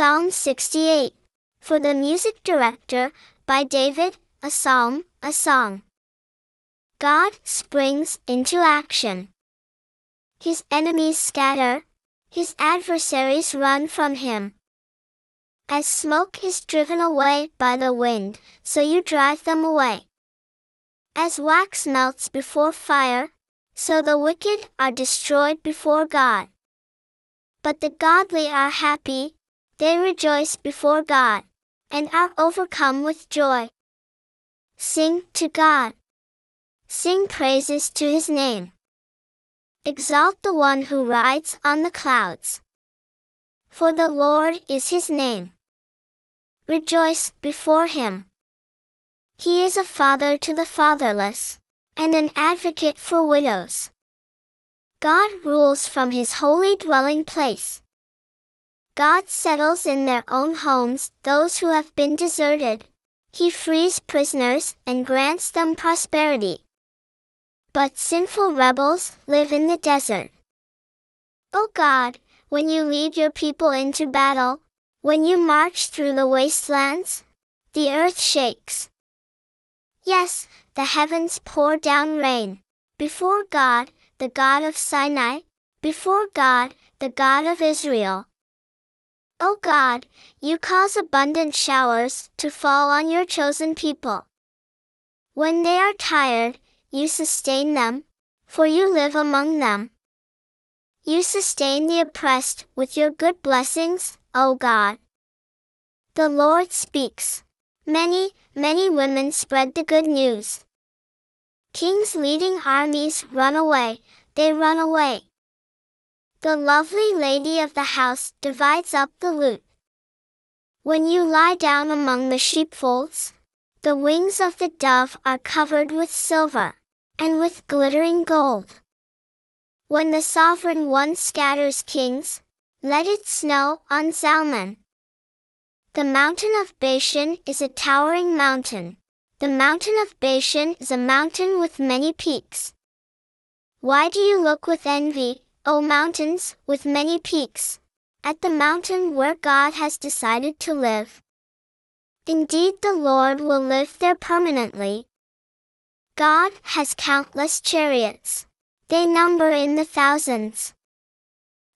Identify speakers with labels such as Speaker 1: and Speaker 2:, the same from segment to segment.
Speaker 1: Psalm 68. For the music director, by David, a psalm, a song. God springs into action. His enemies scatter, his adversaries run from him. As smoke is driven away by the wind, so you drive them away. As wax melts before fire, so the wicked are destroyed before God. But the godly are happy, they rejoice before God, and are overcome with joy. Sing to God. Sing praises to his name. Exalt the one who rides on the clouds. For the Lord is his name. Rejoice before him. He is a father to the fatherless, and an advocate for widows. God rules from his holy dwelling place. God settles in their own homes those who have been deserted. He frees prisoners and grants them prosperity. But sinful rebels live in the desert. O God, when you lead your people into battle, when you march through the wastelands, the earth shakes. Yes, the heavens pour down rain. Before God, the God of Sinai, before God, the God of Israel. O God, you cause abundant showers to fall on your chosen people. When they are tired, you sustain them, for you live among them. You sustain the oppressed with your good blessings, O God. The Lord speaks. Many, many women spread the good news. Kings leading armies run away, they run away. The lovely lady of the house divides up the loot. When you lie down among the sheepfolds, the wings of the dove are covered with silver, and with glittering gold. When the sovereign one scatters kings, let it snow on Zalmon. The mountain of Bashan is a towering mountain. The mountain of Bashan is a mountain with many peaks. Why do you look with envy, O mountains, with many peaks, at the mountain where God has decided to live? Indeed the Lord will live there permanently. God has countless chariots. They number in the thousands.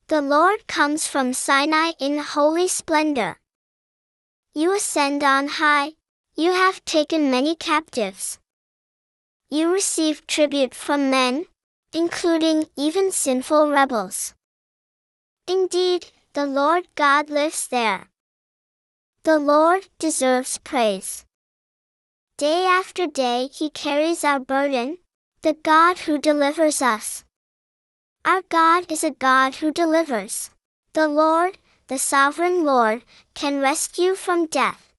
Speaker 1: The Lord comes from Sinai in holy splendor. You ascend on high, you have taken many captives. You receive tribute from men, including even sinful rebels. Indeed, the Lord God lives there. The Lord deserves praise. Day after day he carries our burden, the God who delivers us. Our God is a God who delivers. The Lord, the sovereign Lord, can rescue from death.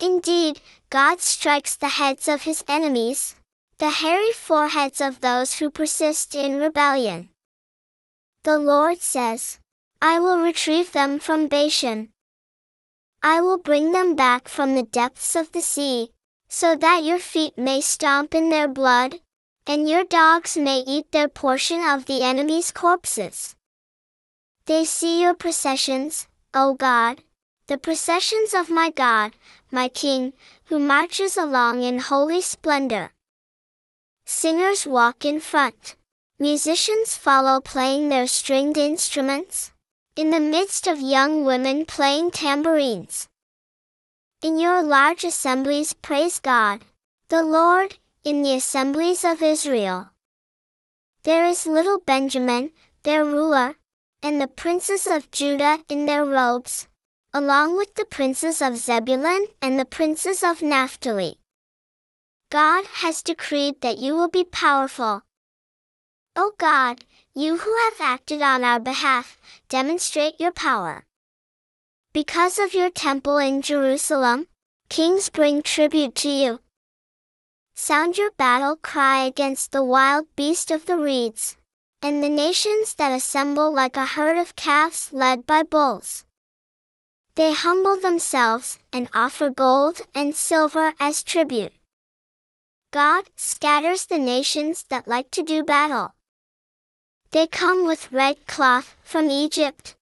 Speaker 1: Indeed, God strikes the heads of his enemies, the hairy foreheads of those who persist in rebellion. The Lord says, I will retrieve them from Bashan. I will bring them back from the depths of the sea, so that your feet may stomp in their blood, and your dogs may eat their portion of the enemy's corpses. They see your processions, O God, the processions of my God, my King, who marches along in holy splendor. Singers walk in front. Musicians follow playing their stringed instruments, in the midst of young women playing tambourines. In your large assemblies praise God, the Lord, in the assemblies of Israel. There is little Benjamin, their ruler, and the princes of Judah in their robes, along with the princes of Zebulun and the princes of Naphtali. God has decreed that you will be powerful. O God, you who have acted on our behalf, demonstrate your power. Because of your temple in Jerusalem, kings bring tribute to you. Sound your battle cry against the wild beast of the reeds and the nations that assemble like a herd of calves led by bulls. They humble themselves and offer gold and silver as tribute. God scatters the nations that like to do battle. They come with red cloth from Egypt.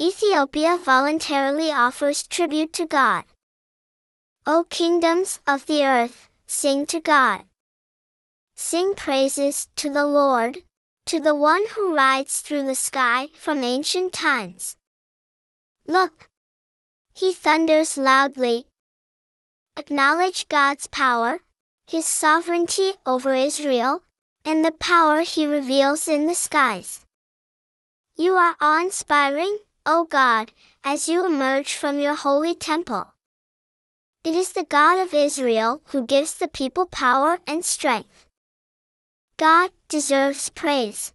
Speaker 1: Ethiopia voluntarily offers tribute to God. O kingdoms of the earth, sing to God. Sing praises to the Lord, to the one who rides through the sky from ancient times. Look! He thunders loudly. Acknowledge God's power, His sovereignty over Israel, and the power He reveals in the skies. You are awe-inspiring, O God, as you emerge from your holy temple. It is the God of Israel who gives the people power and strength. God deserves praise.